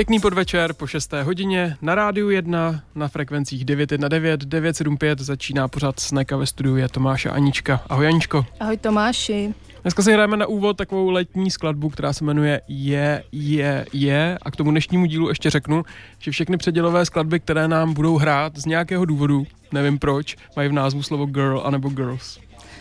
Pěkný podvečer po 6. hodině na rádiu 1 na frekvencích 919 975 začíná pořád Sneka ve studiu je Tomáš a Anička. Ahoj Aničko. Ahoj Tomáši. Dneska si hrajeme na úvod takovou letní skladbu, která se jmenuje Je, je, je a k tomu dnešnímu dílu ještě řeknu, že všechny předělové skladby, které nám budou hrát z nějakého důvodu, nevím proč, mají v názvu slovo girl anebo girls.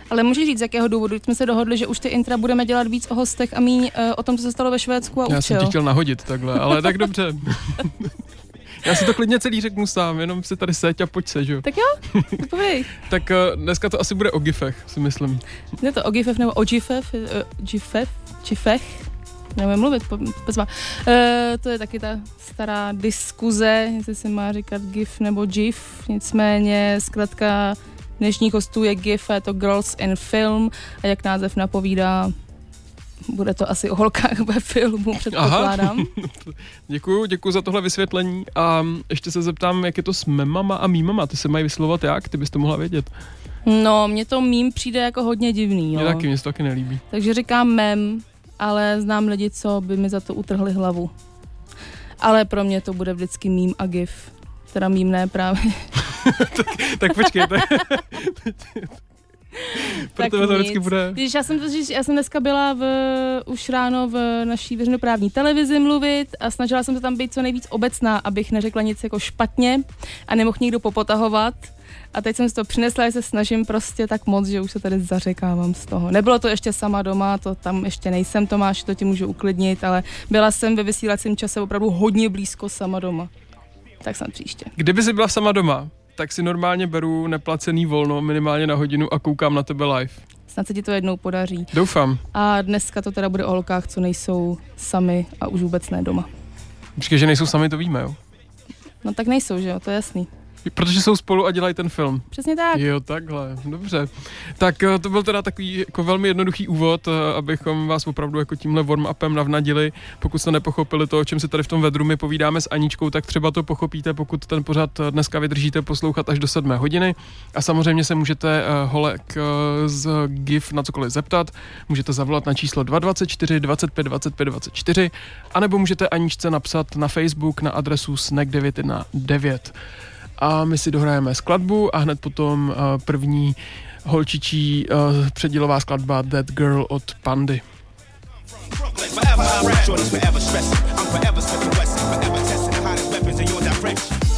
Ale můžeš říct, z jakého důvodu jsme se dohodli, že už ty intra budeme dělat víc o hostech a míň uh, o tom, co se stalo ve Švédsku a Já učil. jsem ti chtěl nahodit takhle, ale tak dobře. Já si to klidně celý řeknu sám, jenom si tady seď a pojď se, že jo. Tak jo, povědej. Tak uh, dneska to asi bude o gifech, si myslím. Je to o gifef nebo o gifef, uh, gifef, gifech, nevím mluvit, po. Uh, to je taky ta stará diskuze, jestli se má říkat gif nebo gif, nicméně zkrátka dnešních hostů je GIF, je to Girls in Film a jak název napovídá, bude to asi o holkách ve filmu, předpokládám. děkuju, děkuju za tohle vysvětlení a ještě se zeptám, jak je to s memama a mýmama, ty se mají vyslovovat jak, ty bys to mohla vědět. No, mně to mím přijde jako hodně divný, jo. Mně taky, mě to taky nelíbí. Takže říkám mem, ale znám lidi, co by mi za to utrhli hlavu. Ale pro mě to bude vždycky mím a gif. Teda mím ne právě. tak, tak počkej, tak, pro Tak to vždycky bude... Když já jsem, já jsem dneska byla v, už ráno v naší veřejnoprávní televizi mluvit a snažila jsem se tam být co nejvíc obecná, abych neřekla nic jako špatně a nemohl někdo popotahovat. A teď jsem si to přinesla, že se snažím prostě tak moc, že už se tady zařekávám z toho. Nebylo to ještě sama doma, to tam ještě nejsem, Tomáš, to ti můžu uklidnit, ale byla jsem ve vysílacím čase opravdu hodně blízko sama doma. Tak snad příště. Kdyby jsi byla sama doma, tak si normálně beru neplacený volno minimálně na hodinu a koukám na tebe live. Snad se ti to jednou podaří. Doufám. A dneska to teda bude o holkách, co nejsou sami a už vůbec ne doma. Počkej, že nejsou sami, to víme, jo? No tak nejsou, že jo, to je jasný. Protože jsou spolu a dělají ten film. Přesně tak. Jo, takhle, dobře. Tak eh, to byl teda takový jako velmi jednoduchý úvod, eh, abychom vás opravdu jako tímhle warm-upem navnadili. Pokud jste nepochopili to, o čem si tady v tom vedru my povídáme s Aničkou, tak třeba to pochopíte, pokud ten pořad eh, dneska vydržíte poslouchat až do sedmé hodiny. A samozřejmě se můžete holek z GIF na cokoliv zeptat. Můžete zavolat na číslo 224 25 25 24, anebo můžete Aničce napsat na Facebook na adresu snack919. A my si dohrajeme skladbu a hned potom uh, první holčičí uh, předělová skladba That Girl od Pandy. Forever I rap. Shorty's forever stressing. I'm forever and Wesson, forever testing the hottest weapons in your direction.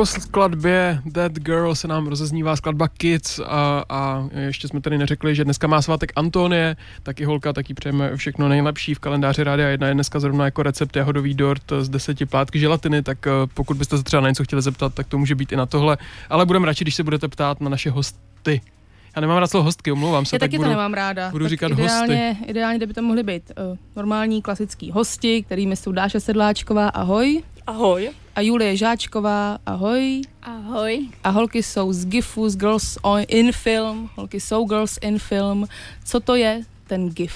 Po skladbě That Girl se nám rozeznívá skladba Kids a, a ještě jsme tady neřekli, že dneska má svátek Antonie, taky holka, taky přejeme všechno nejlepší v kalendáři Rádia 1 je dneska zrovna jako recept jahodový dort z deseti plátky želatiny, tak eh, pokud byste se třeba na něco chtěli zeptat, tak to může být i na tohle, ale budeme radši, když se budete ptát na naše hosty. Já nemám rád slovo hostky, omlouvám se. Já tak taky budu, to nemám ráda. budu tak říkat ideálně, hosty. Ideálně, kdyby to mohly být uh, normální, klasický hosti, kterými jsou Dáša Sedláčková, ahoj. Ahoj. A Julie Žáčková, ahoj. Ahoj. A holky jsou z GIFu, z Girls on, in Film. Holky jsou Girls in Film. Co to je ten GIF?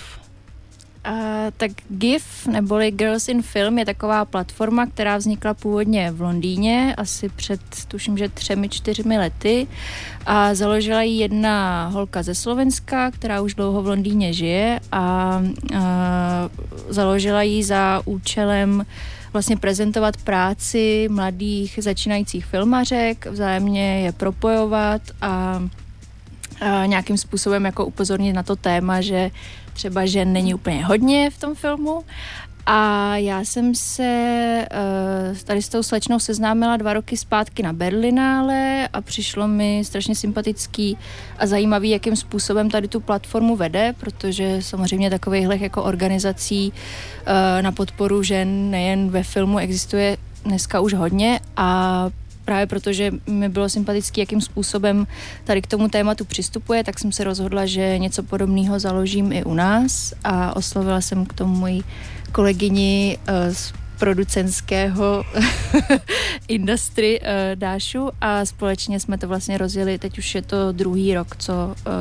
Uh, tak GIF, neboli Girls in Film, je taková platforma, která vznikla původně v Londýně, asi před, tuším, že třemi, čtyřmi lety. A založila ji jedna holka ze Slovenska, která už dlouho v Londýně žije a uh, založila ji za účelem vlastně prezentovat práci mladých začínajících filmařek, vzájemně je propojovat a a nějakým způsobem jako upozornit na to téma, že třeba žen není úplně hodně v tom filmu. A já jsem se uh, tady s tou slečnou seznámila dva roky zpátky na Berlinále a přišlo mi strašně sympatický a zajímavý, jakým způsobem tady tu platformu vede, protože samozřejmě takových jako organizací uh, na podporu žen nejen ve filmu existuje dneska už hodně a právě protože mi bylo sympatický, jakým způsobem tady k tomu tématu přistupuje, tak jsem se rozhodla, že něco podobného založím i u nás a oslovila jsem k tomu moji kolegyni uh, z producenského industry uh, Dášu a společně jsme to vlastně rozjeli, teď už je to druhý rok, co uh,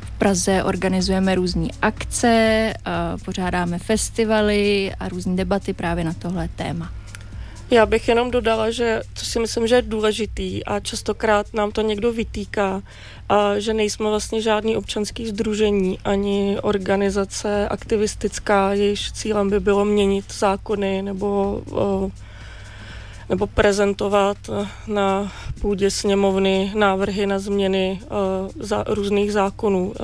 v Praze organizujeme různé akce, pořádáme festivaly a různé debaty právě na tohle téma. Já bych jenom dodala, že to si myslím, že je důležitý a častokrát nám to někdo vytýká, a že nejsme vlastně žádný občanský združení ani organizace aktivistická, jejíž cílem by bylo měnit zákony nebo, nebo prezentovat na půdě sněmovny návrhy na změny za různých zákonů.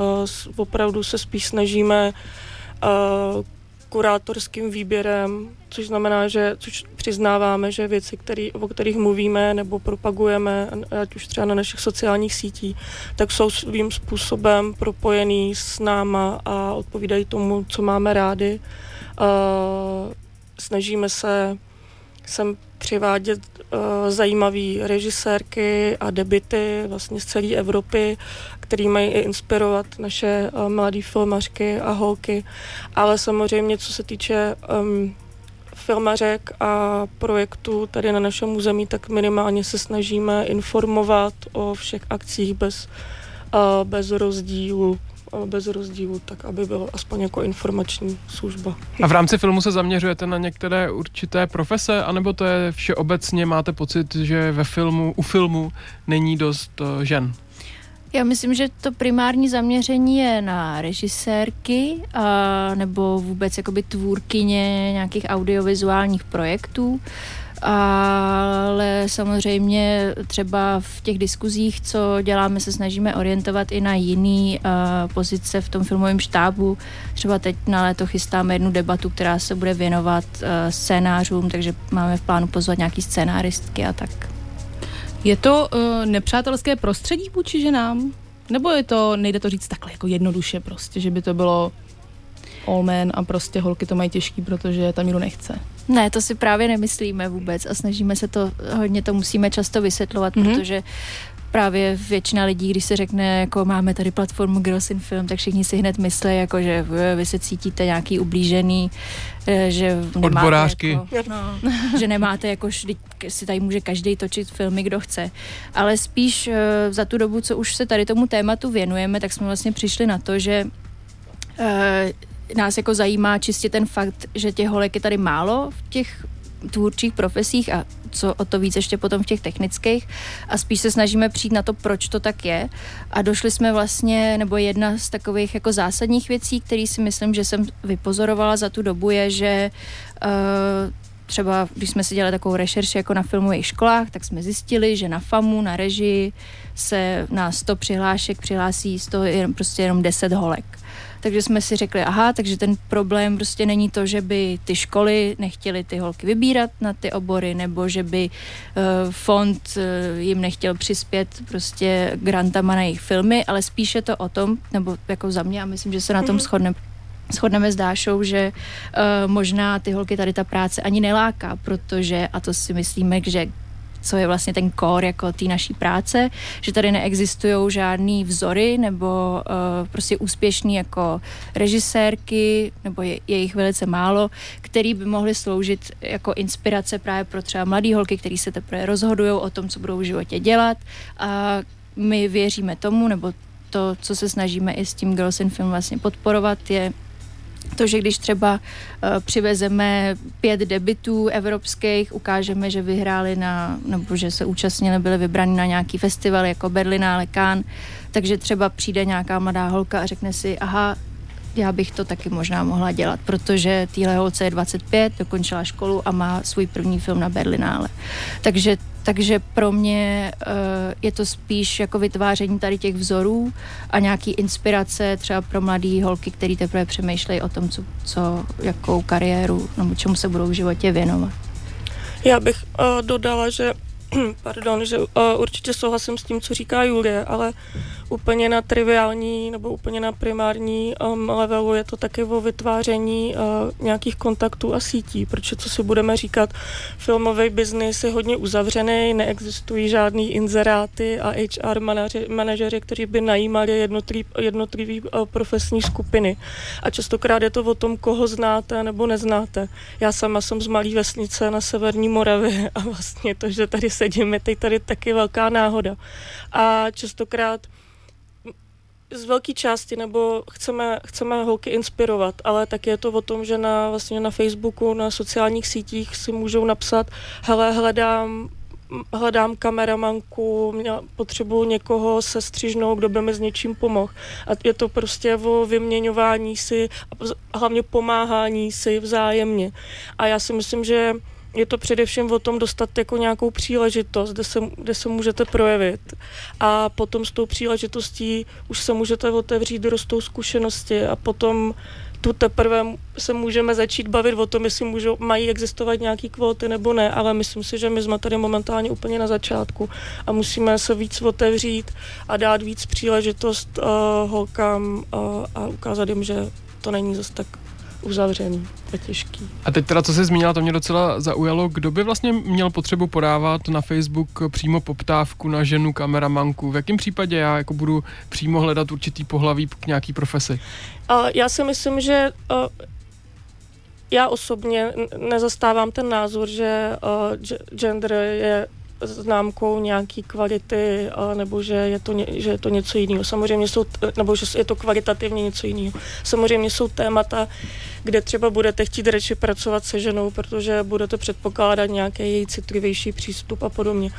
Opravdu se spíš snažíme kurátorským výběrem, což znamená, že což přiznáváme, že věci, který, o kterých mluvíme nebo propagujeme, ať už třeba na našich sociálních sítích, tak jsou svým způsobem propojený s náma a odpovídají tomu, co máme rádi. Uh, snažíme se sem přivádět uh, zajímavé režisérky a debity vlastně z celé Evropy, který mají i inspirovat naše uh, mladé filmařky a holky. Ale samozřejmě, co se týče um, filmařek a projektů tady na našem území, tak minimálně se snažíme informovat o všech akcích bez, bez rozdílu bez rozdílu, tak aby bylo aspoň jako informační služba. A v rámci filmu se zaměřujete na některé určité profese, anebo to je všeobecně, máte pocit, že ve filmu, u filmu není dost uh, žen? Já myslím, že to primární zaměření je na režisérky a, nebo vůbec jakoby tvůrkyně nějakých audiovizuálních projektů ale samozřejmě třeba v těch diskuzích, co děláme, se snažíme orientovat i na jiný uh, pozice v tom filmovém štábu. Třeba teď na léto chystáme jednu debatu, která se bude věnovat uh, scénářům, takže máme v plánu pozvat nějaký scénáristky a tak. Je to uh, nepřátelské prostředí vůči ženám? Nebo je to, nejde to říct takhle jako jednoduše prostě, že by to bylo all men a prostě holky to mají těžký, protože tam nikdo nechce? Ne, to si právě nemyslíme vůbec a snažíme se to, hodně to musíme často vysvětlovat, mm-hmm. protože právě většina lidí, když se řekne, jako máme tady platformu Girls in Film, tak všichni si hned myslí, jako, že vy se cítíte nějaký ublížený, eh, že nemáte, Odborářky. Jako, no, že nemáte, jako si tady může každý točit filmy, kdo chce. Ale spíš eh, za tu dobu, co už se tady tomu tématu věnujeme, tak jsme vlastně přišli na to, že eh, nás jako zajímá čistě ten fakt, že těch holek je tady málo v těch tvůrčích profesích a co o to víc ještě potom v těch technických a spíš se snažíme přijít na to, proč to tak je a došli jsme vlastně, nebo jedna z takových jako zásadních věcí, který si myslím, že jsem vypozorovala za tu dobu je, že uh, třeba, když jsme si dělali takovou rešerši jako na filmových školách, tak jsme zjistili, že na FAMu, na režii se na 100 přihlášek přihlásí 100, jenom, prostě jenom 10 holek. Takže jsme si řekli, aha, takže ten problém prostě není to, že by ty školy nechtěly ty holky vybírat na ty obory, nebo že by uh, fond uh, jim nechtěl přispět prostě grantama na jejich filmy, ale spíše to o tom, nebo jako za mě, a myslím, že se na tom Mhm. shodneme, shodneme s Dášou, že uh, možná ty holky tady ta práce ani neláká, protože, a to si myslíme, že co je vlastně ten core jako té naší práce, že tady neexistují žádný vzory nebo uh, prostě úspěšný jako režisérky, nebo je, je jich velice málo, který by mohly sloužit jako inspirace právě pro třeba mladý holky, který se teprve rozhodují o tom, co budou v životě dělat. A my věříme tomu, nebo to, co se snažíme i s tím Girls in Film vlastně podporovat, je to, že když třeba uh, přivezeme pět debitů evropských, ukážeme, že vyhráli na, nebo že se účastnili, byli vybraní na nějaký festival jako Berlinále, Cannes, takže třeba přijde nějaká mladá holka a řekne si, aha, já bych to taky možná mohla dělat, protože týhle holce je 25, dokončila školu a má svůj první film na Berlinále. Takže, takže pro mě uh, je to spíš jako vytváření tady těch vzorů a nějaký inspirace třeba pro mladé holky, které teprve přemýšlejí o tom, co, co, jakou kariéru nebo čemu se budou v životě věnovat. Já bych uh, dodala, že pardon, že uh, určitě souhlasím s tím, co říká Julie, ale úplně na triviální nebo úplně na primární um, levelu je to taky o vytváření uh, nějakých kontaktů a sítí, protože co si budeme říkat, filmový biznis je hodně uzavřený, neexistují žádný inzeráty a HR manažeři, kteří by najímali jednotlivý uh, profesní skupiny. A častokrát je to o tom, koho znáte nebo neznáte. Já sama jsem z malé vesnice na severní Moravě a vlastně to, že tady sedím, je teď tady taky velká náhoda. A častokrát z velké části, nebo chceme, chceme holky inspirovat, ale tak je to o tom, že na, vlastně na Facebooku, na sociálních sítích si můžou napsat, hele, hledám hledám kameramanku, potřebuju někoho se střižnou, kdo by mi s něčím pomohl. A je to prostě o vyměňování si a hlavně pomáhání si vzájemně. A já si myslím, že je to především o tom dostat jako nějakou příležitost, kde se, kde se můžete projevit. A potom s tou příležitostí už se můžete otevřít, rostou zkušenosti a potom tu teprve se můžeme začít bavit o tom, jestli můžou, mají existovat nějaký kvóty nebo ne, ale myslím si, že my jsme tady momentálně úplně na začátku a musíme se víc otevřít a dát víc příležitost uh, holkám uh, a ukázat jim, že to není zase tak uzavřený a těžký. A teď teda, co jsi zmínila, to mě docela zaujalo. Kdo by vlastně měl potřebu podávat na Facebook přímo poptávku na ženu kameramanku? V jakém případě já jako budu přímo hledat určitý pohlaví k nějaký profesi? A já si myslím, že uh, já osobně nezastávám ten názor, že uh, ge- gender je známkou nějaký kvality, nebo že je, to ně, že je to něco jiného. Samozřejmě jsou, nebo že je to kvalitativně něco jiného. Samozřejmě jsou témata, kde třeba budete chtít radši pracovat se ženou, protože budete předpokládat nějaký její citlivější přístup a podobně.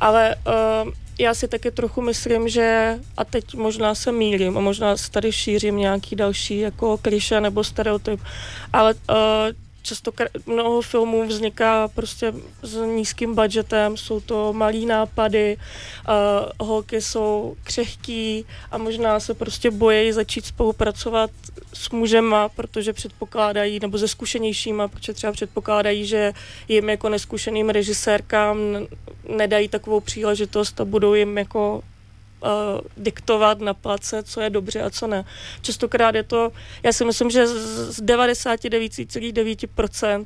Ale uh, já si taky trochu myslím, že, a teď možná se mýlím a možná tady šířím nějaký další jako kliše nebo stereotyp, ale uh, často mnoho filmů vzniká prostě s nízkým budgetem, jsou to malý nápady, uh, holky jsou křehký a možná se prostě bojí začít spolupracovat s mužema, protože předpokládají, nebo se zkušenějšíma, protože třeba předpokládají, že jim jako neskušeným režisérkám nedají takovou příležitost a budou jim jako uh, diktovat na place, co je dobře a co ne. Častokrát je to, já si myslím, že z z 99,9% uh,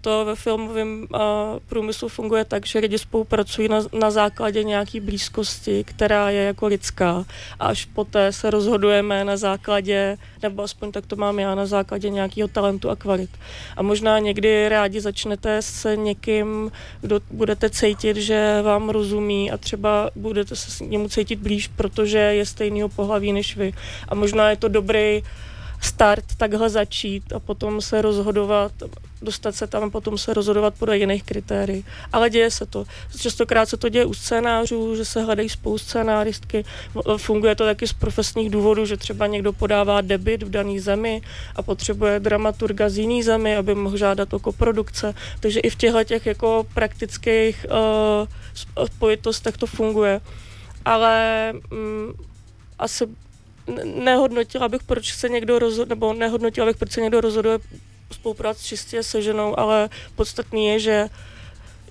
to ve filmovém uh, průmyslu funguje tak, že lidi spolupracují na, na základě nějaký blízkosti, která je jako lidská a až poté se rozhodujeme na základě, nebo aspoň tak to mám já, na základě nějakého talentu a kvalit. A možná někdy rádi začnete se někým, kdo budete cítit, že vám rozumí a třeba budete se s němu cítit blíž, protože je stejného pohlaví než vy. A možná je to dobrý start takhle začít a potom se rozhodovat dostat se tam a potom se rozhodovat podle jiných kritérií. Ale děje se to. Častokrát se to děje u scénářů, že se hledají spolu scénáristky. Funguje to taky z profesních důvodů, že třeba někdo podává debit v dané zemi a potřebuje dramaturga z jiné zemi, aby mohl žádat o koprodukce. Takže i v těchto těch jako praktických uh, spojitostech to funguje. Ale um, asi nehodnotila bych, proč se někdo rozhoduje, nebo nehodnotila bych, proč se někdo rozhoduje spolupráci čistě se ženou, ale podstatný je, že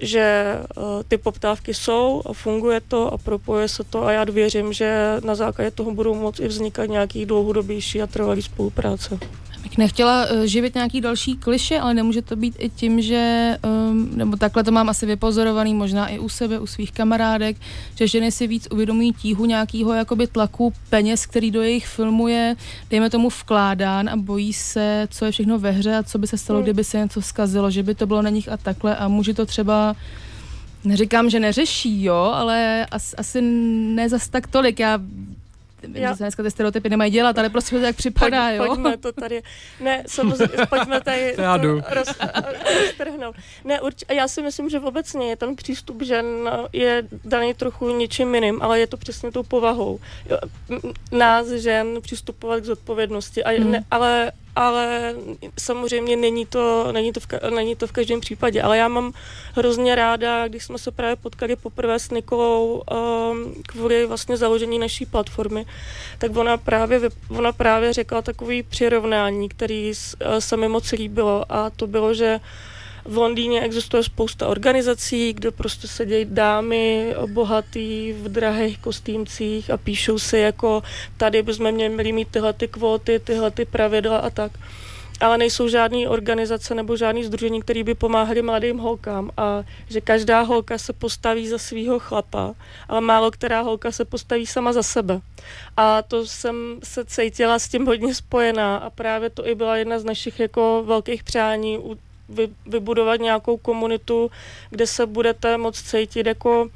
že uh, ty poptávky jsou a funguje to a propoje se to a já věřím, že na základě toho budou moci i vznikat nějaký dlouhodobější a trvalý spolupráce bych nechtěla uh, živit nějaký další kliše, ale nemůže to být i tím, že, um, nebo takhle to mám asi vypozorovaný, možná i u sebe, u svých kamarádek, že ženy si víc uvědomují tíhu nějakého jakoby tlaku peněz, který do jejich filmu je, dejme tomu, vkládán a bojí se, co je všechno ve hře a co by se stalo, hmm. kdyby se něco zkazilo, že by to bylo na nich a takhle a může to třeba Neříkám, že neřeší, jo, ale as, asi ne zas tak tolik. Já Vím, že se dneska ty stereotypy nemají dělat, ale prostě to tak připadá, Pojď, jo. Pojďme to tady, ne, samozřejmě, pojďme tady já jdu. roz, roztrhnout. Ne, urč, já si myslím, že obecně je ten přístup žen je daný trochu něčím jiným, ale je to přesně tou povahou. Jo, nás žen přistupovat k zodpovědnosti, a, hmm. ne, ale ale samozřejmě není to, není, to v, není to v každém případě. Ale já mám hrozně ráda, když jsme se právě potkali poprvé s Nikolou um, kvůli vlastně založení naší platformy, tak ona právě, ona právě řekla takový přirovnání, který uh, se mi moc líbilo a to bylo, že v Londýně existuje spousta organizací, kde prostě sedějí dámy bohatý v drahých kostýmcích a píšou si jako tady bychom měli mít tyhle ty kvóty, tyhle ty pravidla a tak ale nejsou žádné organizace nebo žádné združení, které by pomáhali mladým holkám a že každá holka se postaví za svého chlapa, ale málo která holka se postaví sama za sebe. A to jsem se cítila s tím hodně spojená a právě to i byla jedna z našich jako velkých přání vy, vybudovat nějakou komunitu, kde se budete moc cítit jako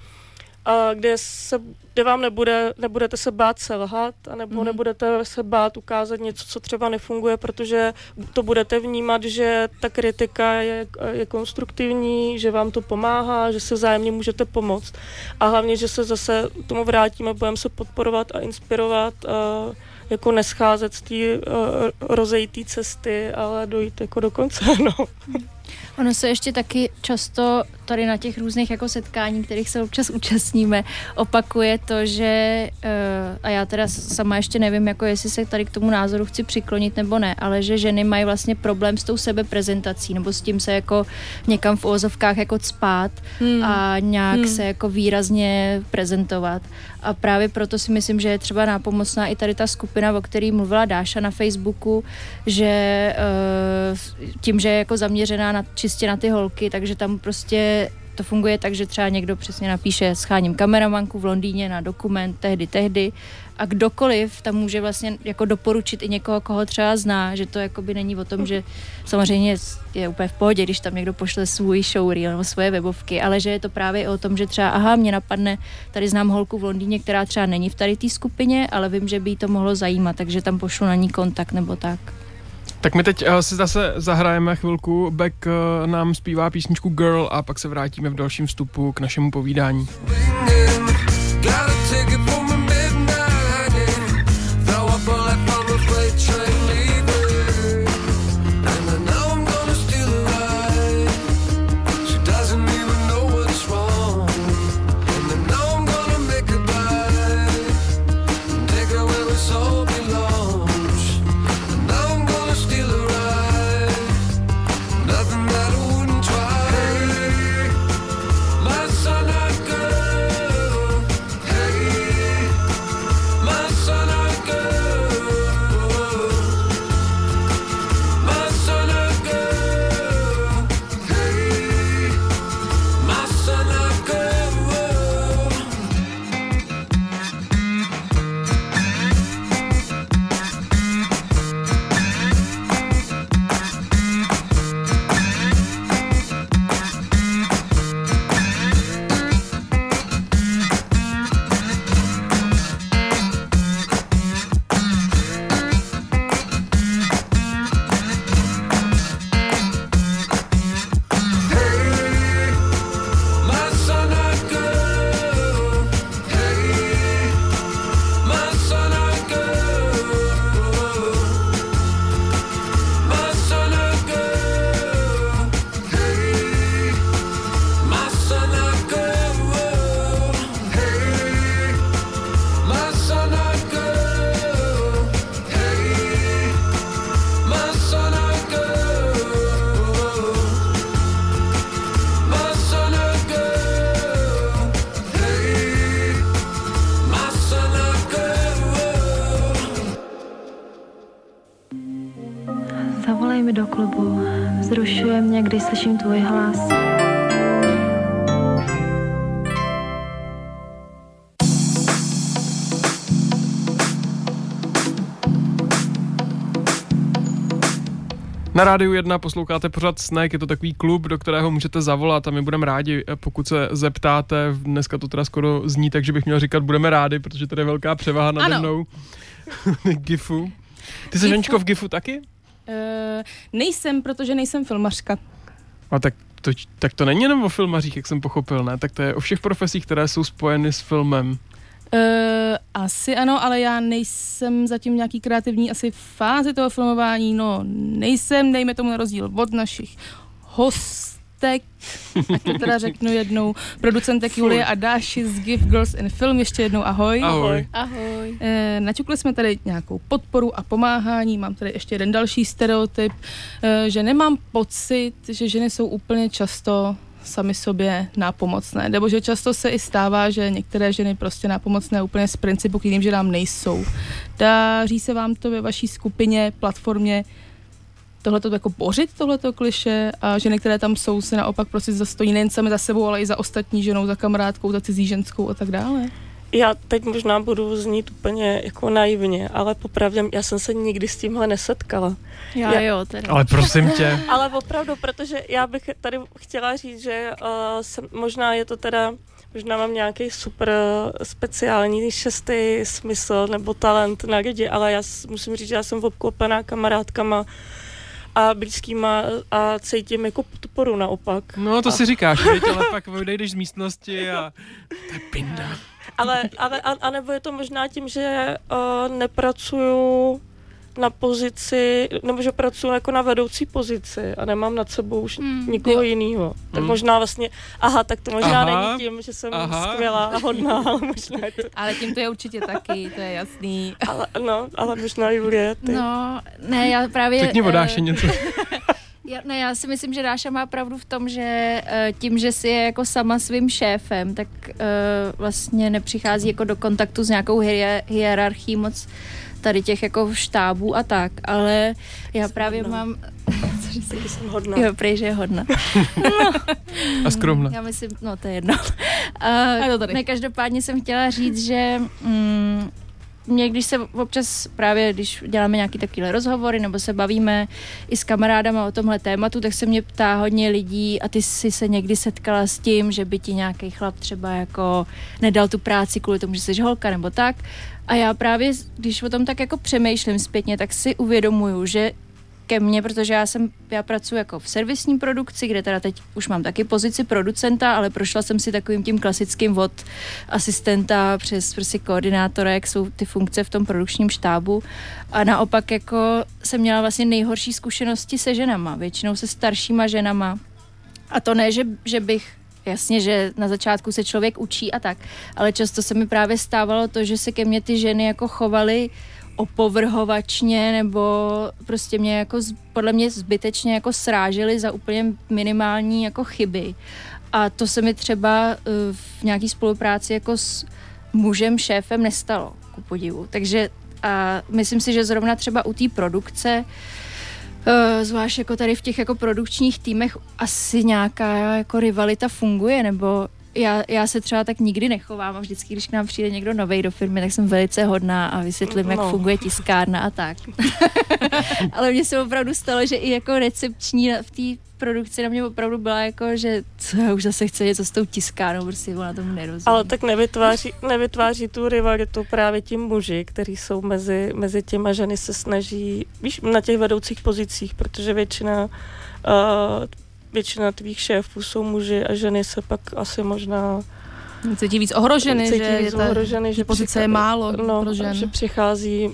a kde, se, kde vám nebude, nebudete se bát selhat, nebo mm. nebudete se bát ukázat něco, co třeba nefunguje, protože to budete vnímat, že ta kritika je, je konstruktivní, že vám to pomáhá, že se vzájemně můžete pomoct. A hlavně, že se zase tomu vrátíme, budeme se podporovat a inspirovat. Uh, jako nescházet z té uh, rozejité cesty, ale dojít jako do konce, no. Ono se ještě taky často tady na těch různých jako setkání, kterých se občas účastníme, opakuje to, že, uh, a já teda sama ještě nevím, jako jestli se tady k tomu názoru chci přiklonit nebo ne, ale že ženy mají vlastně problém s tou sebeprezentací, nebo s tím se jako někam v ózovkách jako spát hmm. a nějak hmm. se jako výrazně prezentovat. A právě proto si myslím, že je třeba nápomocná i tady ta skupina, o které mluvila Dáša na Facebooku, že uh, tím, že je jako zaměřená na, čistě na ty holky, takže tam prostě to funguje tak, že třeba někdo přesně napíše scháním kameramanku v Londýně na dokument tehdy, tehdy a kdokoliv tam může vlastně jako doporučit i někoho, koho třeba zná, že to jakoby není o tom, že samozřejmě je úplně v pohodě, když tam někdo pošle svůj showreel nebo svoje webovky, ale že je to právě o tom, že třeba aha, mě napadne, tady znám holku v Londýně, která třeba není v tady té skupině, ale vím, že by jí to mohlo zajímat, takže tam pošlu na ní kontakt nebo tak. Tak my teď uh, si zase zahrajeme chvilku. Beck uh, nám zpívá písničku Girl a pak se vrátíme v dalším vstupu k našemu povídání. do Na rádiu 1 posloucháte pořád Snack, je to takový klub, do kterého můžete zavolat a my budeme rádi, eh, pokud se zeptáte. Dneska to teda skoro zní, takže bych měl říkat budeme rádi, protože tady je velká převaha nade Ano. mnou. Gifu. Ty jsi. Aničko v Gifu taky? Uh, nejsem, protože nejsem filmařka. A tak to, tak to není jenom o filmařích, jak jsem pochopil, ne? Tak to je o všech profesích, které jsou spojeny s filmem. Uh, asi ano, ale já nejsem zatím v nějaký kreativní asi fázi toho filmování, no nejsem, dejme tomu na rozdíl od našich hostek, ať to teda řeknu jednou, producentek Julie a Dáši z Give Girls in Film, ještě jednou ahoj. Ahoj. Ahoj. Eh, Naťukli jsme tady nějakou podporu a pomáhání, mám tady ještě jeden další stereotyp, eh, že nemám pocit, že ženy jsou úplně často sami sobě nápomocné, nebo že často se i stává, že některé ženy prostě nápomocné úplně z principu k jiným ženám nejsou. Daří se vám to ve vaší skupině, platformě, tohleto jako bořit, tohleto kliše a ženy, které tam jsou, se naopak prostě zastojí nejen sami za sebou, ale i za ostatní ženou, za kamarádkou, za cizí ženskou a tak dále. Já teď možná budu znít úplně jako naivně, ale popravdě já jsem se nikdy s tímhle nesetkala. Já Já- jo, teda. Ale prosím tě. Ale opravdu, protože já bych tady chtěla říct, že uh, jsem, možná je to teda, možná mám nějaký super eh, speciální šestý smysl nebo talent na lidi, ale já musím říct, že já jsem obklopená kamarádkama a blízkýma a cítím jako podporu naopak. No to a, si říkáš, viď, ale pak odejdeš z místnosti a to je pinda. Ale, ale a, a nebo je to možná tím, že uh, nepracuju na pozici, nebo že pracuji jako na vedoucí pozici a nemám nad sebou už Hmm, nikoho jo. jiného. Tak Hmm. možná vlastně, aha, tak to možná Aha, není tím, že jsem aha. skvělá a hodná, ale možná je to, Ale tím to je určitě taky, to je jasný. ale, no, ale možná Julie, ty. No, ne, já právě... Řekni o eh, Dáši něco. Já, ne, já si myslím, že Dáša má pravdu v tom, že eh, tím, že si je jako sama svým šéfem, tak eh, vlastně nepřichází jako do kontaktu s nějakou hier- hierarchií moc tady těch jako štábů a tak, ale já Jsem právě hodná. mám... Cože jsi? Jsem hodná. Jo, prej, že je hodna. A skromná. Já myslím, no to je jedno. A to Uh, tady. ne, každopádně jsem chtěla říct, že mm, mě, když se občas právě, když děláme nějaký takovýhle rozhovory nebo se bavíme i s kamarádama o tomhle tématu, tak se mě ptá hodně lidí a ty jsi se někdy setkala s tím, že by ti nějaký chlap třeba jako nedal tu práci kvůli tomu, že jsi holka nebo tak. A já právě, když o tom tak jako přemýšlím zpětně, tak si uvědomuju, že ke mně, protože já jsem, já pracuji jako v servisní produkci, kde teda teď už mám taky pozici producenta, ale prošla jsem si takovým tím klasickým od asistenta přes prostě koordinátora, jak jsou ty funkce v tom produkčním štábu. A naopak jako jsem měla vlastně nejhorší zkušenosti se ženama, většinou se staršíma ženama. A to ne, že, že bych Jasně, že na začátku se člověk učí a tak, ale často se mi právě stávalo to, že se ke mně ty ženy jako chovaly opovrhovačně nebo prostě mě jako podle mě zbytečně jako srážely za úplně minimální jako chyby. A to se mi třeba eh, v nějaký spolupráci jako s mužem, šéfem nestalo, ku podivu. Takže a myslím si, že zrovna třeba u té produkce Uh, zvlášť jako tady v těch jako produkčních týmech asi nějaká jako rivalita funguje, nebo já, já se třeba tak nikdy nechovám a vždycky, když k nám přijde někdo nový do firmy, tak jsem velice hodná a vysvětlím, jak No. funguje tiskárna a tak. Ale mně se opravdu stalo, že i jako recepční v té produkci na mě opravdu byla jako, že co já už zase chce něco s tou tiskárnou, prostě ona tomu nerozumí. Ale tak nevytváří, nevytváří tu rivalitu právě ti muži, kteří jsou mezi, mezi těma ženy se snaží, víš, na těch vedoucích pozicích, protože většina uh, většina tvých šéfů jsou muži a ženy se pak asi možná Cítí víc ohroženy, cítí že, víc je ta, ohroženy, že pozice přichá- je málo no, pro žen. že přichází,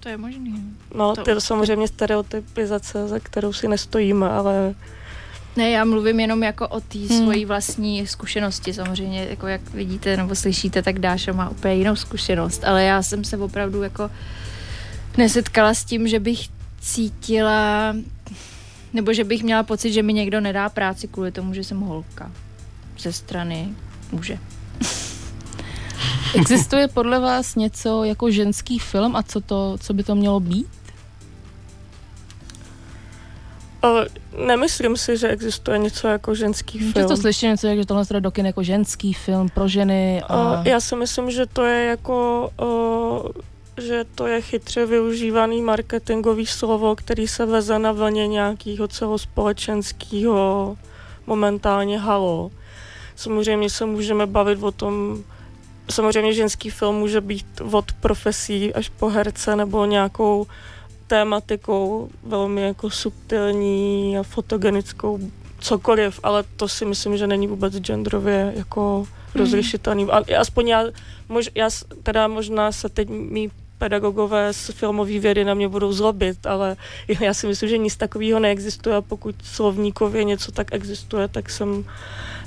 to je možný. no, To- to je samozřejmě stereotypizace, za kterou si nestojíme, ale Ne, já mluvím jenom jako o té hmm. svojí vlastní zkušenosti. Samozřejmě, jako jak vidíte nebo slyšíte, tak Dáša má úplně jinou zkušenost. Ale já jsem se opravdu jako nesetkala s tím, že bych cítila, nebo že bych měla pocit, že mi někdo nedá práci kvůli tomu, že jsem holka ze strany muže. Existuje podle vás něco jako ženský film a co, to, co by to mělo být? Uh, nemyslím si, že existuje něco jako ženský film. Často slyším něco, že tohle je do kin jako ženský film pro ženy. A... Já si myslím, že to je jako, že to je chytře využívaný marketingový slovo, který se veze na vlně nějakého celospolečenského momentálně halo. Samozřejmě se můžeme bavit o tom, samozřejmě ženský film může být od profesí až po herce nebo nějakou tématikou velmi jako subtilní a fotogenickou cokoliv, ale to si myslím, že není vůbec genderově jako hmm. rozlišitelný. A aspoň já, mož, já teda možná se teď mý pedagogové z filmové vědy na mě budou zlobit, ale já si myslím, že nic takového neexistuje a pokud slovníkově něco tak existuje, tak jsem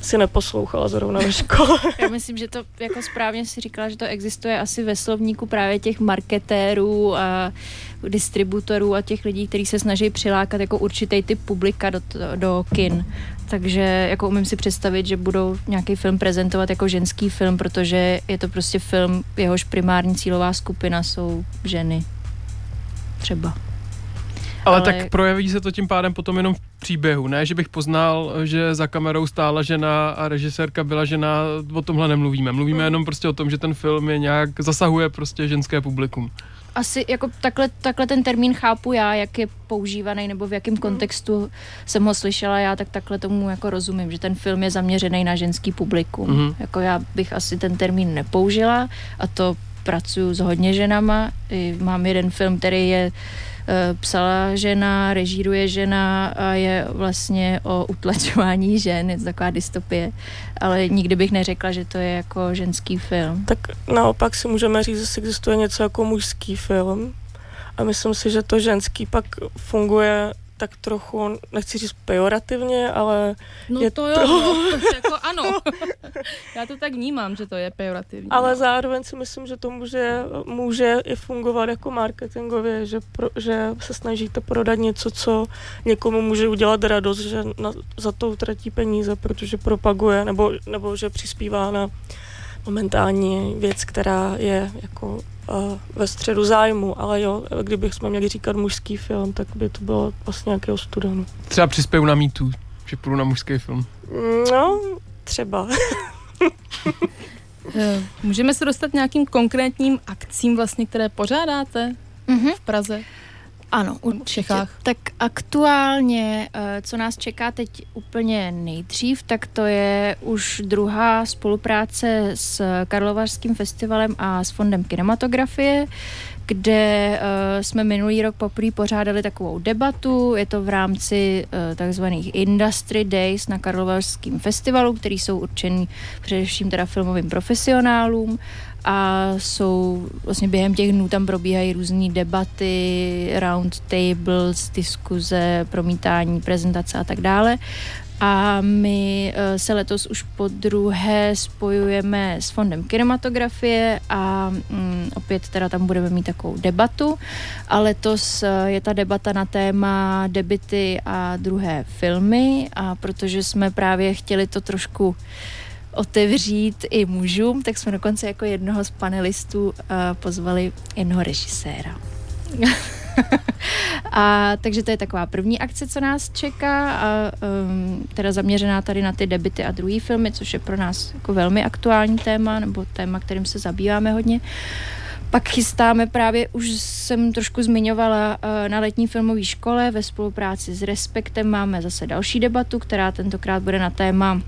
si neposlouchala zrovna ve škole. Já myslím, že to jako správně si říkala, že to existuje asi ve slovníku právě těch marketérů a distributorů a těch lidí, kteří se snaží přilákat jako určitý typ publika do, do kin. Takže jako umím si představit, že budou nějaký film prezentovat jako ženský film, protože je to prostě film, jehož primární cílová skupina jsou ženy. Třeba. Ale, ale tak projeví se to tím pádem potom jenom v příběhu. Ne, že bych poznal, že za kamerou stála žena a režisérka byla žena, o tomhle nemluvíme. Mluvíme hmm. jenom prostě o tom, že ten film je nějak, zasahuje prostě ženské publikum asi jako takhle, takhle ten termín chápu já, jak je používaný nebo v jakém kontextu jsem ho slyšela já, tak takhle tomu jako rozumím, že ten film je zaměřený na ženský publikum. Mm-hmm. Jako já bych asi ten termín nepoužila a to pracuju s hodně ženama. Mám jeden film, který je psala žena, režíruje žena a je vlastně o utlačování žen, je to taková dystopie, ale nikdy bych neřekla, že to je jako ženský film. Tak naopak si můžeme říct, že existuje něco jako mužský film a myslím si, že to ženský pak funguje tak trochu, nechci říct pejorativně, ale no je to jo, to... No, jako ano. Já to tak vnímám, že to je pejorativní. Ale no. zároveň si myslím, že to může, může i fungovat jako marketingově, že, pro, že se snažíte prodat něco, co někomu může udělat radost, že na, za to utratí peníze, protože propaguje, nebo, nebo že přispívá na momentální věc, která je jako ve středu zájmu, ale jo, kdybychom měli říkat mužský film, tak by to bylo vlastně nějakého studenu. Třeba přispěju na mýtu, že půjdu na mužský film. No, třeba. Eh, můžeme se dostat nějakým konkrétním akcím vlastně, které pořádáte mm-hmm. v Praze? Ano, určitě. Čechách. Tak aktuálně, eh, co nás čeká teď úplně nejdřív, tak to je už druhá spolupráce s Karlovarským festivalem a s Fondem kinematografie, kde uh, jsme minulý rok poprvé pořádali takovou debatu. Je to v rámci uh, takzvaných Industry Days na Karlovarském festivalu, který jsou určený především teda filmovým profesionálům a jsou vlastně během těch dnů tam probíhají různé debaty, round tables, diskuze, promítání, prezentace a tak dále. A my eh, se letos už po druhé spojujeme s Fondem kinematografie a mm, opět teda tam budeme mít takovou debatu. A letos eh, je ta debata na téma debity a druhé filmy a protože jsme právě chtěli to trošku otevřít i mužům, tak jsme dokonce jako jednoho z panelistů uh, pozvali jednoho režiséra. a takže to je taková první akce, co nás čeká a um, teda zaměřená tady na ty debity a druhý filmy, což je pro nás jako velmi aktuální téma, nebo téma, kterým se zabýváme hodně. Pak chystáme právě, už jsem trošku zmiňovala, uh, na letní filmové škole ve spolupráci s Respektem máme zase další debatu, která tentokrát bude na téma uh,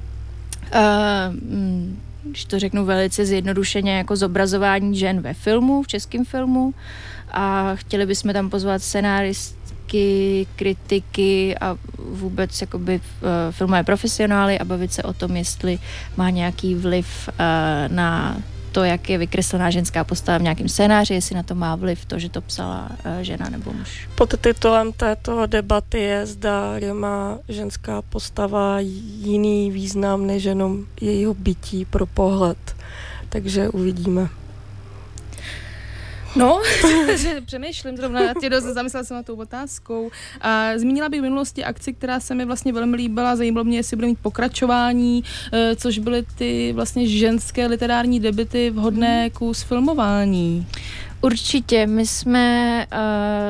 když to řeknu velice zjednodušeně, jako zobrazování žen ve filmu, v českém filmu. A chtěli bychom tam pozvat scenáristky, kritiky a vůbec jakoby uh, filmové profesionály a bavit se o tom, jestli má nějaký vliv uh, na to, jak je vykreslená ženská postava v nějakém scénáři, jestli na to má vliv to, že to psala uh, žena nebo muž. Pod titulem této debaty je, zda má ženská postava jiný význam než jenom jejího bytí pro pohled. Takže uvidíme. No, přemýšlím zrovna, tě dost zamyslela jsem na tou otázkou. A zmínila bych v minulosti akci, která se mi vlastně velmi líbila, zajímalo mě, jestli bude mít pokračování, eh, což byly ty vlastně ženské literární debity vhodné mm. kus filmování. Určitě, my jsme uh,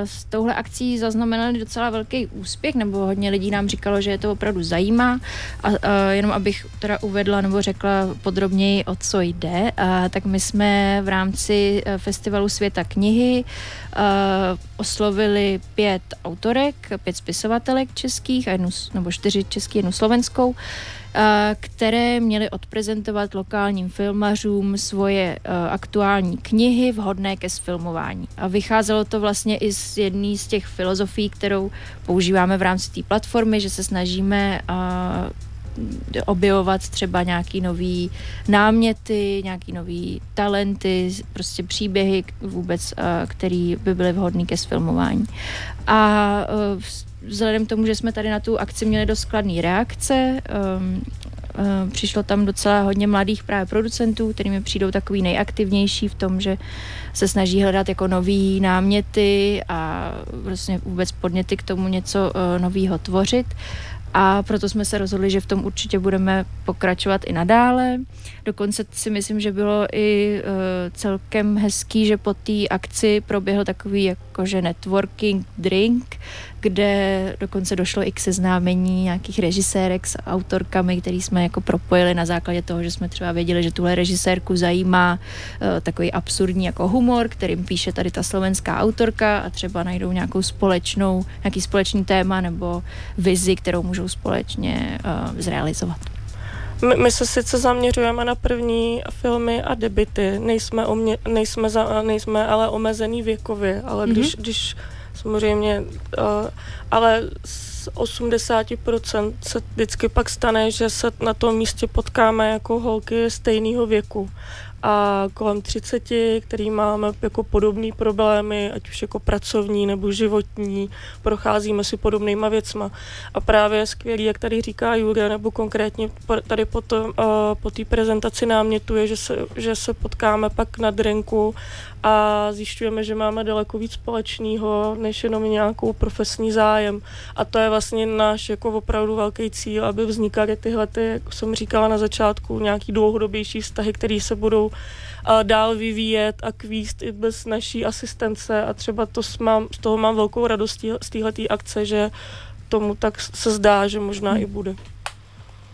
s touhle akcí zaznamenali docela velký úspěch, nebo hodně lidí nám říkalo, že je to opravdu zajímá. A uh, jenom abych teda uvedla nebo řekla podrobněji, o co jde, uh, tak my jsme v rámci uh, Festivalu světa knihy uh, oslovili pět autorek, pět spisovatelek českých, a jednu, nebo čtyři český, jednu slovenskou, které měly odprezentovat lokálním filmařům svoje aktuální knihy vhodné ke sfilmování. A vycházelo to vlastně i z jedné z těch filozofií, kterou používáme v rámci té platformy, že se snažíme objevovat třeba nějaký nový náměty, nějaký nový talenty, prostě příběhy vůbec, který by byly vhodný ke sfilmování. A vzhledem k tomu, že jsme tady na tu akci měli dost skladné reakce, um, um, přišlo tam docela hodně mladých právě producentů, který mi přijdou takový nejaktivnější v tom, že se snaží hledat jako nový náměty a vlastně vůbec podněty k tomu něco uh, nového tvořit a proto jsme se rozhodli, že v tom určitě budeme pokračovat i nadále. Dokonce si myslím, že bylo i uh, celkem hezký, že po té akci proběhl takový jakože networking drink, kde dokonce došlo i k seznámení nějakých režisérek s autorkami, který jsme jako propojili na základě toho, že jsme třeba věděli, že tuhle režisérku zajímá uh, takový absurdní jako humor, kterým píše tady ta slovenská autorka a třeba najdou nějakou společnou, nějaký společný téma nebo vizi, kterou můžou společně uh, zrealizovat. My, my se sice zaměřujeme na první filmy a debity, nejsme, omě, nejsme, za, nejsme ale omezený věkově, ale mm-hmm. když, když samozřejmě, uh, ale z 80% se vždycky pak stane, že se na tom místě potkáme jako holky stejného věku a kolem 30, který máme jako podobné problémy, ať už jako pracovní nebo životní, procházíme si podobnýma věcma. A právě skvělý, jak tady říká Julia, nebo konkrétně tady uh, po té prezentaci námětu je, že se, že se potkáme pak na drinku a zjišťujeme, že máme daleko víc společného, než jenom nějakou profesní zájem. A to je vlastně náš jako opravdu velký cíl, aby vznikaly tyhle, ty, jak jsem říkala na začátku, nějaký dlouhodobější vztahy, které se budou dál vyvíjet a kvíst i bez naší asistence a třeba to mám, z toho mám velkou radost z téhle akce, že tomu tak se zdá, že možná i bude.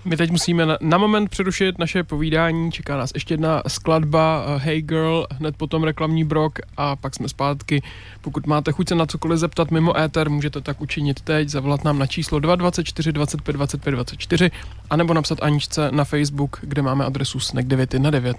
My teď musíme na, na moment přerušit naše povídání, čeká nás ještě jedna skladba uh, Hey Girl, hned potom reklamní brok a pak jsme zpátky. Pokud máte chuť se na cokoliv zeptat mimo éter, můžete tak učinit teď, zavolat nám na číslo 224 25 25 24 anebo napsat Aničce na Facebook, kde máme adresu snack919.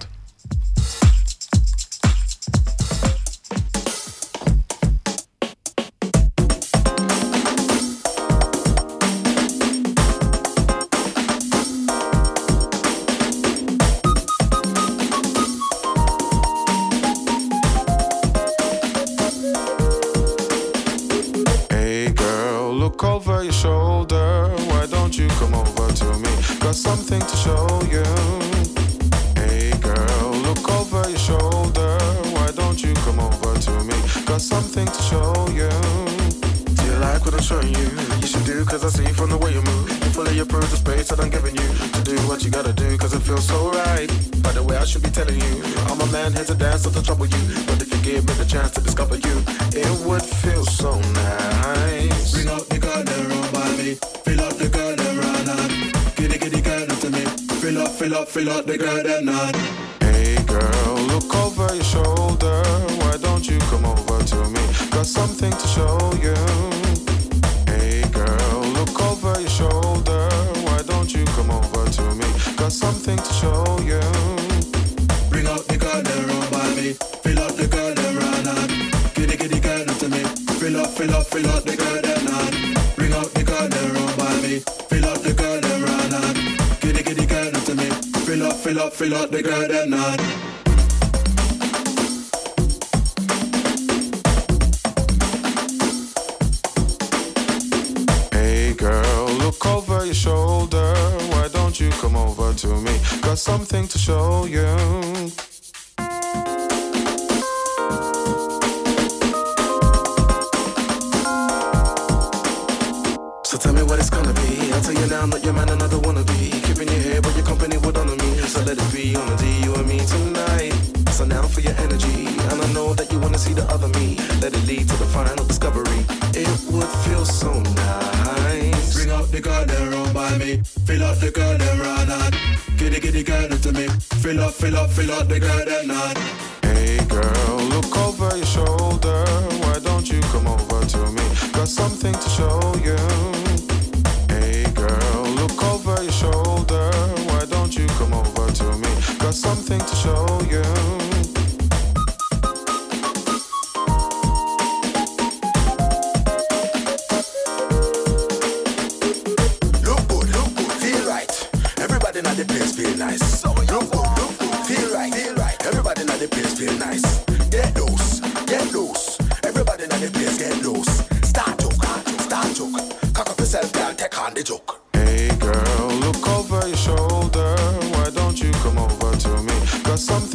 Fill up, fill up, the girl them not. Bring out the girl them run by me. Fill up the girl them run on. Kitty kitty girl to me. Fill up, fill up, fill up the girl them not. Hey girl, look over your shoulder. Why don't you come over to me? Got something to show you. Fill up, fill up, fill up the girl them not.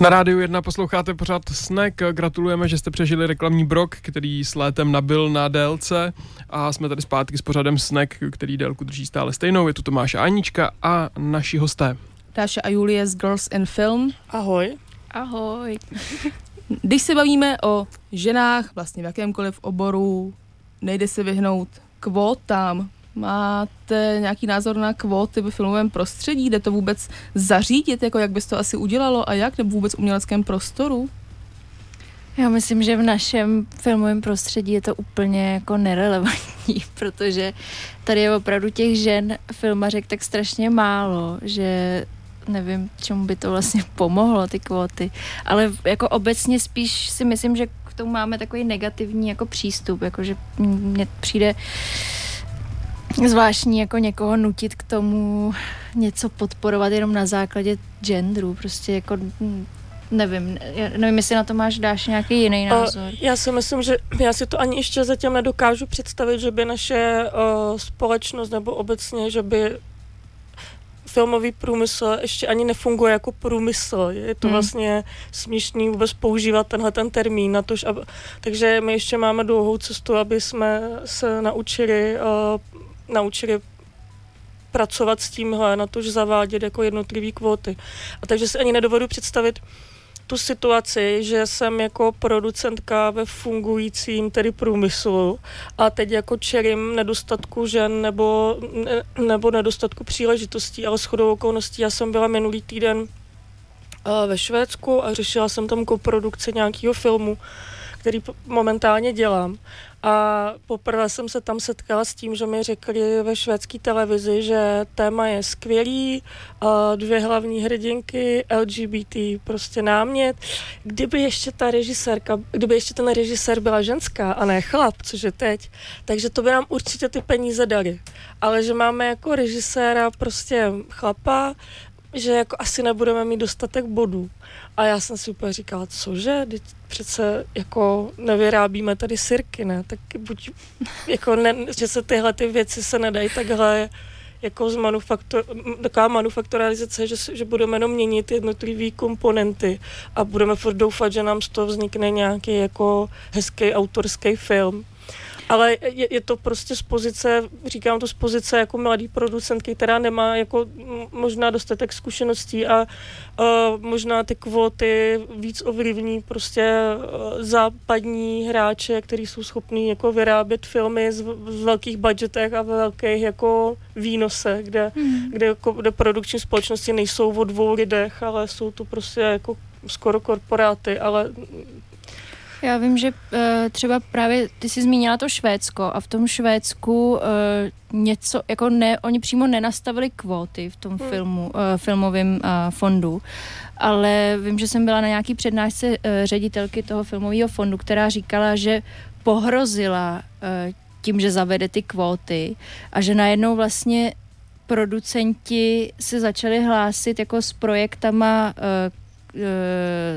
Na rádiu 1 posloucháte pořád Snack. Gratulujeme, že jste přežili reklamní brok, který s létem nabil na délce a jsme tady zpátky s pořadem Snack, který délku drží stále stejnou. Je tu Tomáš a Anička a naši hosté. Táša a Julie z Girls in Film. Ahoj. Ahoj. Když se bavíme o ženách, vlastně v jakémkoliv oboru, nejde se vyhnout kvótám. Máte nějaký názor na kvóty ve filmovém prostředí? Jde to vůbec zařídit, jako jak bys to asi udělalo a jak, nebo vůbec v uměleckém prostoru? Já myslím, že v našem filmovém prostředí je to úplně jako nerelevantní, protože tady je opravdu těch žen filmařek tak strašně málo, že nevím, čemu by to vlastně pomohlo, ty kvóty. Ale jako obecně spíš si myslím, že k tomu máme takový negativní jako přístup, jakože mně přijde zvláštní jako někoho nutit k tomu něco podporovat jenom na základě genderu, prostě jako hm, nevím, nevím, jestli na to máš, dáš nějaký jiný názor. Uh, já si myslím, že já si to ani ještě zatím nedokážu představit, že by naše uh, společnost nebo obecně, že by filmový průmysl ještě ani nefunguje jako průmysl. Je to Hmm. vlastně směšný vůbec používat tenhle ten termín. Na tož, ab, takže my ještě máme dlouhou cestu, aby jsme se naučili, uh, naučili pracovat s tímhle, na tož zavádět jako jednotlivý kvóty. A takže si ani nedovedu představit tu situaci, že jsem jako producentka ve fungujícím tedy průmyslu a teď jako čelím nedostatku žen nebo, ne, nebo nedostatku příležitostí, ale shodou okolností já jsem byla minulý týden eh, ve Švédsku a řešila jsem tam koprodukci nějakého filmu, který momentálně dělám. A poprvé jsem se tam setkala s tím, že mi řekli ve švédské televizi, že téma je skvělý, dvě hlavní hrdinky, LGBT, prostě námět. Kdyby ještě ta režisérka, kdyby ještě ten režisér byla ženská a ne chlap, což je teď, takže to by nám určitě ty peníze dali. Ale že máme jako režiséra prostě chlapa, že jako asi nebudeme mít dostatek bodů. A já jsem si úplně říkala, cože, teď přece jako nevyrábíme tady sirky, ne? Tak buď, jako ne, že se tyhle ty věci se nedají takhle jako z manufaktur, m, taková manufakturalizace, že, že budeme jenom měnit jednotlivé komponenty a budeme furt doufat, že nám z toho vznikne nějaký jako hezký autorský film. Ale je, je to prostě z pozice, říkám to z pozice jako mladý producentky, která nemá jako možná dostatek zkušeností a uh, možná ty kvóty víc ovlivní prostě uh, západní hráče, kteří jsou schopní jako vyrábět filmy z, v velkých budgetech a ve velkých jako výnosech, kde, Hmm. kde, jako, kde produkční společnosti nejsou o dvou lidech, ale jsou to prostě jako skoro korporáty, ale Já vím, že uh, třeba právě ty jsi zmínila to Švédsko a v tom Švédsku uh, něco, jako ne, oni přímo nenastavili kvóty v tom Hmm. filmu, uh, filmovém uh, fondu, ale vím, že jsem byla na nějaký přednášce uh, ředitelky toho filmového fondu, která říkala, že pohrozila uh, tím, že zavede ty kvóty a že najednou vlastně producenti se začali hlásit jako s projektama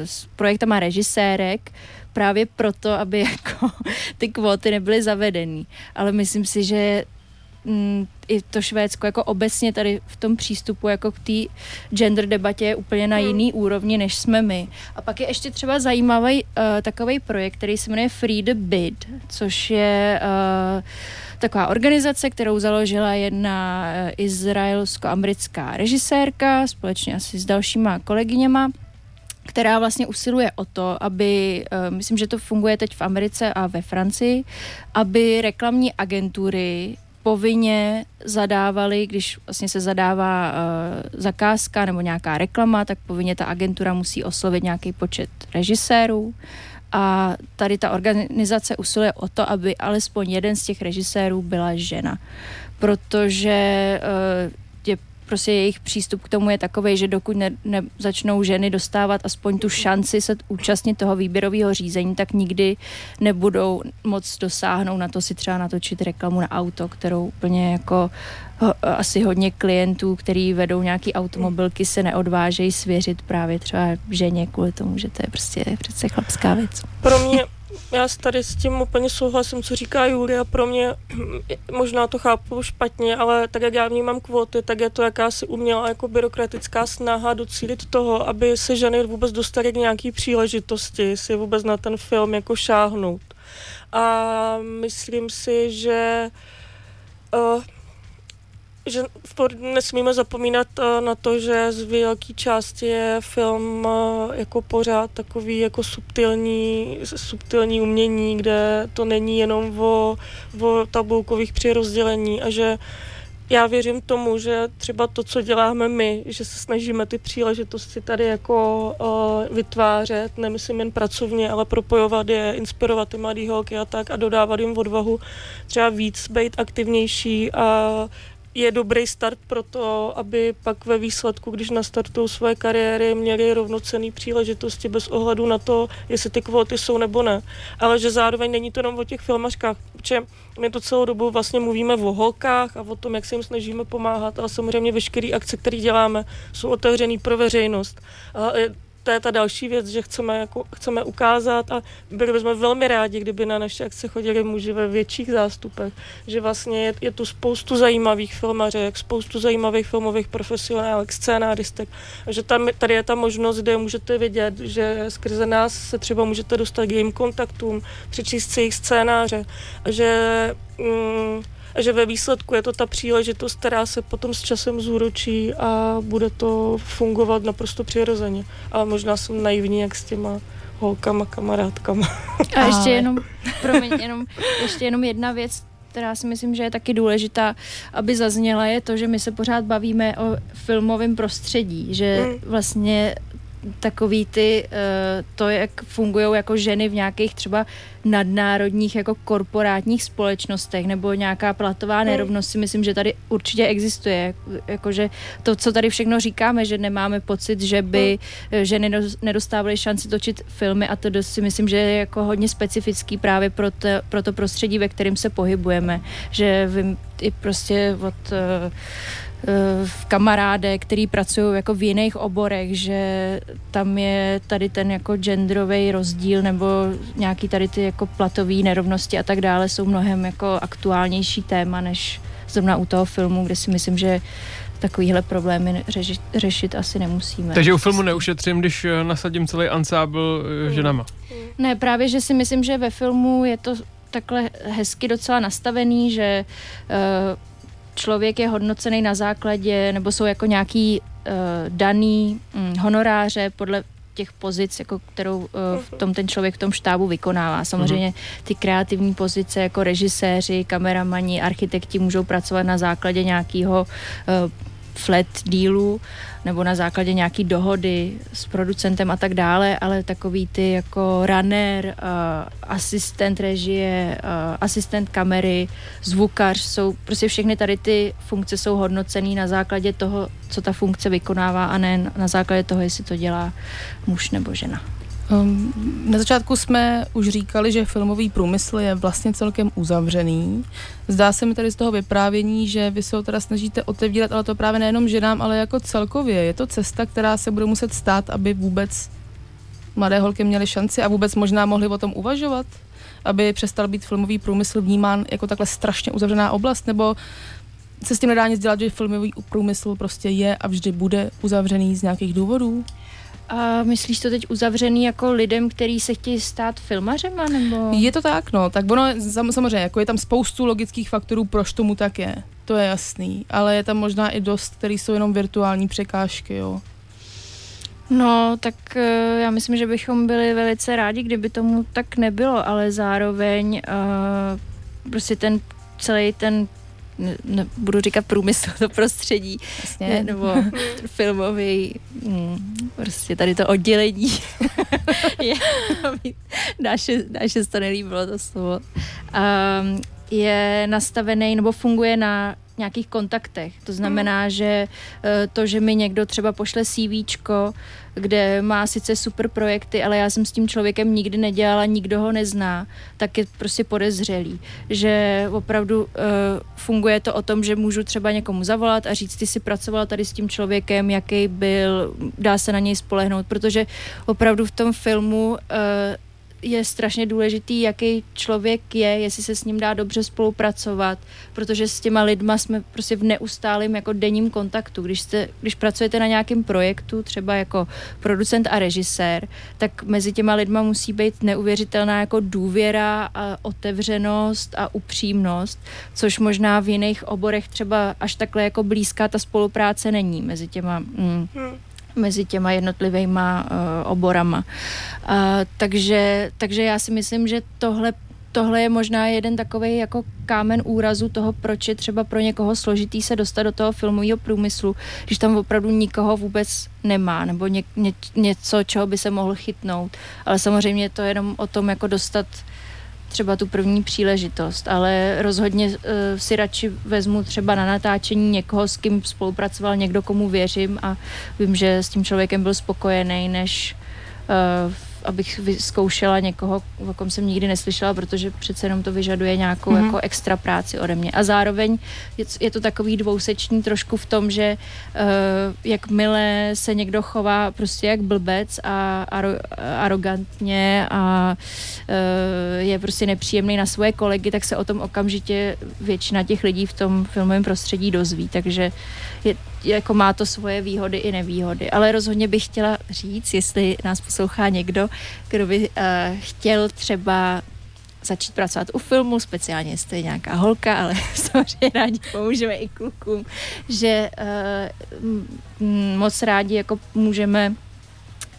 s projektama režisérek právě proto, aby jako ty kvóty nebyly zavedeny. Ale myslím si, že mm, i to Švédsko jako obecně tady v tom přístupu jako k té gender debatě je úplně na Hmm. jiný úrovni, než jsme my. A pak je ještě třeba zajímavý uh, takový projekt, který se jmenuje Free the Bid, což je uh, taková organizace, kterou založila jedna uh, izraelsko-americká režisérka společně asi s dalšíma kolegyněma která vlastně usiluje o to, aby, eh, myslím, že to funguje teď v Americe a ve Francii, aby reklamní agentury povinně zadávali, když vlastně se zadává uh, zakázka nebo nějaká reklama, tak povinně ta agentura musí oslovit nějaký počet režisérů. A tady ta organizace usiluje o to, aby alespoň jeden z těch režisérů byla žena, protože je prostě jejich přístup k tomu je takový, že dokud ne, ne, začnou ženy dostávat aspoň tu šanci se účastnit toho výběrového řízení, tak nikdy nebudou moc dosáhnout na to si třeba natočit reklamu na auto, kterou úplně jako ho, asi hodně klientů, který vedou nějaký automobilky, se neodvážejí svěřit právě třeba ženě kvůli tomu, že to je prostě přece chlapská věc. Pro mě, já tady s tím úplně souhlasím, co říká Julia, pro mě, možná to chápu špatně, ale tak jak já vnímám kvóty, tak je to jakási umělá jako byrokratická snaha docílit toho, aby se ženy vůbec dostaly k nějaký příležitosti, si vůbec na ten film jako šáhnout. A myslím si, že uh, že nesmíme zapomínat eh, na to, že z velké části je film eh, jako pořád takový jako subtilní, subtilní umění, kde to není jenom o, o tabulkových přirozdělení a že já věřím tomu, že třeba to, co děláme my, že se snažíme ty příležitosti tady jako uh, vytvářet, nemyslím jen pracovně, ale propojovat je, inspirovat ty mladý holky a tak a dodávat jim odvahu třeba víc být aktivnější a je dobrý start pro to, aby pak ve výsledku, když nastartují své kariéry, měli rovnocené příležitosti bez ohledu na to, jestli ty kvóty jsou nebo ne. Ale že zároveň není to jenom o těch filmařkách, protože my to celou dobu vlastně mluvíme o holkách a o tom, jak se jim snažíme pomáhat, ale samozřejmě veškeré akce, které děláme, jsou otevřené pro veřejnost. A to je ta další věc, že chceme, jako, chceme ukázat a byli bychom velmi rádi, kdyby na naše akce chodili muži ve větších zástupech, že vlastně je, je tu spoustu zajímavých filmařek, spoustu zajímavých filmových profesionálek, scénáristek že tam, tady je ta možnost, kde můžete vidět, že skrze nás se třeba můžete dostat k jejím kontaktům, přečíst si jejich scénáře že mm, a že ve výsledku je to ta příležitost, která se potom s časem zúročí a bude to fungovat naprosto přirozeně. Ale možná jsem naivní, jak s těma holkama, kamarádkama. A ještě jenom, promiň, jenom, ještě jenom jedna věc, která si myslím, že je taky důležitá, aby zazněla, je to, že my se pořád bavíme o filmovém prostředí, že Mm. vlastně takový ty, eh, to, jak fungují jako ženy v nějakých třeba nadnárodních jako korporátních společnostech nebo nějaká platová nerovnost si myslím, že tady určitě existuje. Jakože to, co tady všechno říkáme, že nemáme pocit, že by eh, ženy nedos- nedostávaly šanci točit filmy a to si myslím, že je jako hodně specifický právě pro to, pro to prostředí, ve kterém se pohybujeme. Že vím i prostě od eh, eh, kamarádek, který pracují jako v jiných oborech, že tam je tady ten jako genderový rozdíl nebo nějaký tady ty jako platové nerovnosti a tak dále jsou mnohem jako aktuálnější téma, než zrovna u toho filmu, kde si myslím, že takovýhle problémy řešit, řešit asi nemusíme. Takže u filmu neušetřím, když eh, nasadím celý ansábl eh, ženama. Ne, právě, že si myslím, že ve filmu je to takhle hezky docela nastavený, že uh, člověk je hodnocený na základě, nebo jsou jako nějaký uh, daný um, honoráře podle těch pozic, jako kterou uh, v tom ten člověk v tom štábu vykonává. Samozřejmě ty kreativní pozice jako režiséři, kameramani, architekti můžou pracovat na základě nějakého uh, flat dílu nebo na základě nějaký dohody s producentem a tak dále, ale takový ty jako runner, uh, asistent režie, uh, asistent kamery, zvukař, jsou prostě všechny tady ty funkce jsou hodnocený na základě toho, co ta funkce vykonává a ne na základě toho, jestli to dělá muž nebo žena. Um, na začátku jsme už říkali, že filmový průmysl je vlastně celkem uzavřený. Zdá se mi tady z toho vyprávění, že vy se ho teda snažíte otevírat, ale to právě nejenom ženám, ale jako celkově. Je to cesta, která se bude muset stát, aby vůbec mladé holky měly šanci a vůbec možná mohly o tom uvažovat? Aby přestal být filmový průmysl vnímán jako takhle strašně uzavřená oblast, nebo se s tím nedá nic dělat, že filmový průmysl prostě je a vždy bude uzavřený z nějakých důvodů? A myslíš to teď uzavřený jako lidem, který se chtějí stát filmařema, nebo? Je to tak, no. Tak ono, sam- samozřejmě, jako je tam spoustu logických faktorů, proč tomu tak je. To je jasný. Ale je tam možná i dost, který jsou jenom virtuální překážky, jo. No, tak eh, já myslím, že bychom byli velice rádi, kdyby tomu tak nebylo, ale zároveň uh, prostě ten celý ten ne, ne, budu říkat průmysl, to prostředí, Jasně. ne, nebo filmový, mm, prostě tady to oddělení. je, naše, naše to nelíbilo to slovo. Um, je nastavený nebo funguje na nějakých kontaktech. To znamená, že eh, to, že mi někdo třeba pošle CVčko, kde má sice super projekty, ale já jsem s tím člověkem nikdy nedělala, nikdo ho nezná, tak je prostě podezřelý. Že opravdu uh, funguje to o tom, že můžu třeba někomu zavolat a říct, ty si pracovala tady s tím člověkem, jaký byl, dá se na něj spolehnout, protože opravdu v tom filmu uh, je strašně důležitý, jaký člověk je, jestli se s ním dá dobře spolupracovat, protože s těma lidma jsme prostě v neustálém jako denním kontaktu. Když, jste, když pracujete na nějakém projektu, třeba jako producent a režisér, tak mezi těma lidma musí být neuvěřitelná jako důvěra a otevřenost a upřímnost, což možná v jiných oborech třeba až takhle jako blízká ta spolupráce není mezi těma mm, mezi těma jednotlivýma uh, oborama. Uh, takže, takže já si myslím, že tohle tohle je možná jeden takový jako kámen úrazu toho, proč je třeba pro někoho složitý se dostat do toho filmového průmyslu, když tam opravdu nikoho vůbec nemá, nebo ně, ně, něco, čeho by se mohl chytnout. Ale samozřejmě je to jenom o tom, jako dostat třeba tu první příležitost, ale rozhodně uh, si radši vezmu třeba na natáčení někoho, s kým spolupracoval někdo, komu věřím a vím, že s tím člověkem byl spokojený, než uh, abych zkoušela někoho, o kom jsem nikdy neslyšela, protože přece jenom to vyžaduje nějakou Mhm. mm-hmm. jako extra práci ode mě. A zároveň je, je to takový dvouseční trošku v tom, že uh, jakmile se někdo chová prostě jak blbec a aro, arrogantně a uh, je prostě nepříjemný na svoje kolegy, tak se o tom okamžitě většina těch lidí v tom filmovém prostředí dozví. Takže je, jako má to svoje výhody i nevýhody. Ale rozhodně bych chtěla říct, jestli nás poslouchá někdo, kdo by uh, chtěl třeba začít pracovat u filmu, speciálně jestli je nějaká holka, ale samozřejmě rádi pomůžeme i klukům, že uh, moc rádi jako můžeme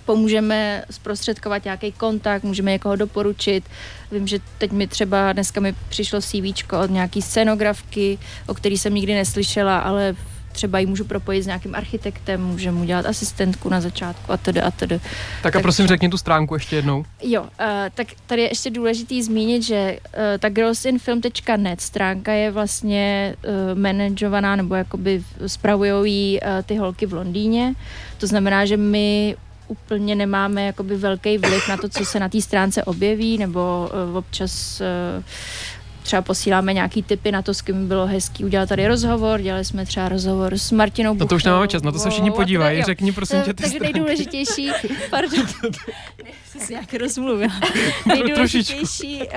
pomůžeme zprostředkovat nějaký kontakt, můžeme někoho doporučit. Vím, že teď mi třeba dneska mi přišlo CV od nějaký scenografky, o který jsem nikdy neslyšela, ale třeba ji můžu propojit s nějakým architektem, můžeme mu dělat asistentku na začátku a tedy a tedy. Tak a prosím řekni tu stránku ještě jednou. Jo, uh, tak tady je ještě důležitý zmínit, že uh, ta girlsinfilm.net stránka je vlastně uh, manažovaná nebo jakoby spravujou ji uh, ty holky v Londýně. To znamená, že my úplně nemáme jakoby velký vliv na to, co se na té stránce objeví, nebo uh, občas uh, třeba posíláme nějaký tipy na to, s kým bylo hezký udělat tady rozhovor. Dělali jsme třeba rozhovor s Martinou No to už nemáme čas, na to se všichni a podívají. Řekni prosím tě ty Takže stránky. nejdůležitější, pardon, jsem si nějak rozmluvila. Nejdůležitější uh,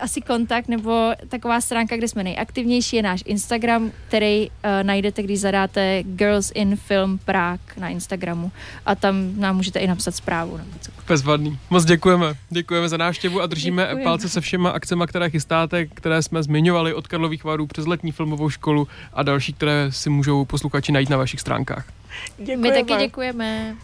asi kontakt nebo taková stránka, kde jsme nejaktivnější, je náš Instagram, který uh, najdete, když zadáte Girls in Film Prague na Instagramu a tam nám můžete i napsat zprávu. Nebo co. Bezvadný. Moc děkujeme. Děkujeme za návštěvu a držíme Děkujeme. palce se všema akcemi, které chystáte, které jsme zmiňovali od Karlových varů přes letní filmovou školu a další, které si můžou posluchači najít na vašich stránkách. Děkujeme. My taky děkujeme.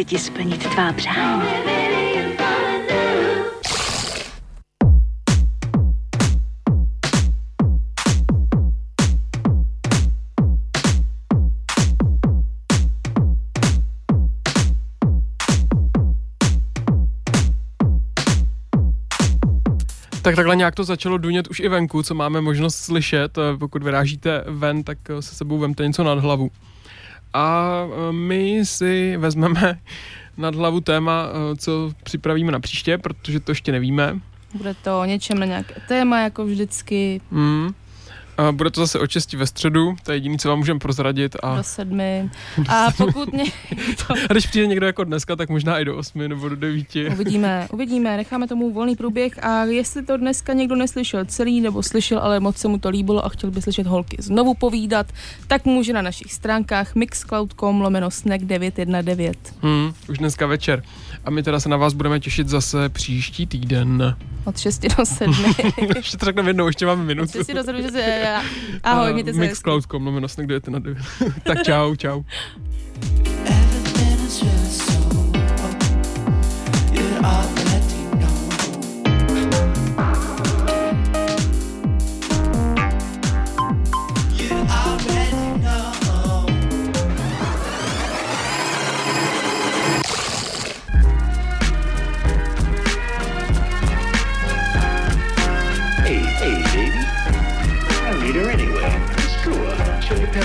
Chci ti splnit tvá přání. Tak takhle nějak to začalo dunět už i venku, co máme možnost slyšet. Eh, Pokud vyrážíte ven, tak eh, se sebou vemte něco nad hlavu. A eh, my si vezmeme nad hlavu téma, eh, co připravíme na příště, protože to ještě nevíme. Bude to o něčem na nějaké téma, jako vždycky, Hmm. A bude to zase o česti ve středu, to je jediné, co vám můžeme prozradit. A, do sedmi. A pokud mě to a když přijde někdo jako dneska, tak možná i do osmi nebo do devíti. Uvidíme, uvidíme, necháme tomu volný průběh a jestli to dneska někdo neslyšel celý nebo slyšel, ale moc se mu to líbilo a chtěl by slyšet holky znovu povídat, tak může na našich stránkách mixcloud.com lomeno snack 919. Hmm, už dneska večer. A my teda se na vás budeme těšit zase příští týden. Od 6 do 7. ještě to řekneme jednou, ještě máme Od minutu. 6 do 7, že se... Ahoj, mějte se hezky. Mixcloud.com, lomeno snack 919. tak čau, čau. Hey,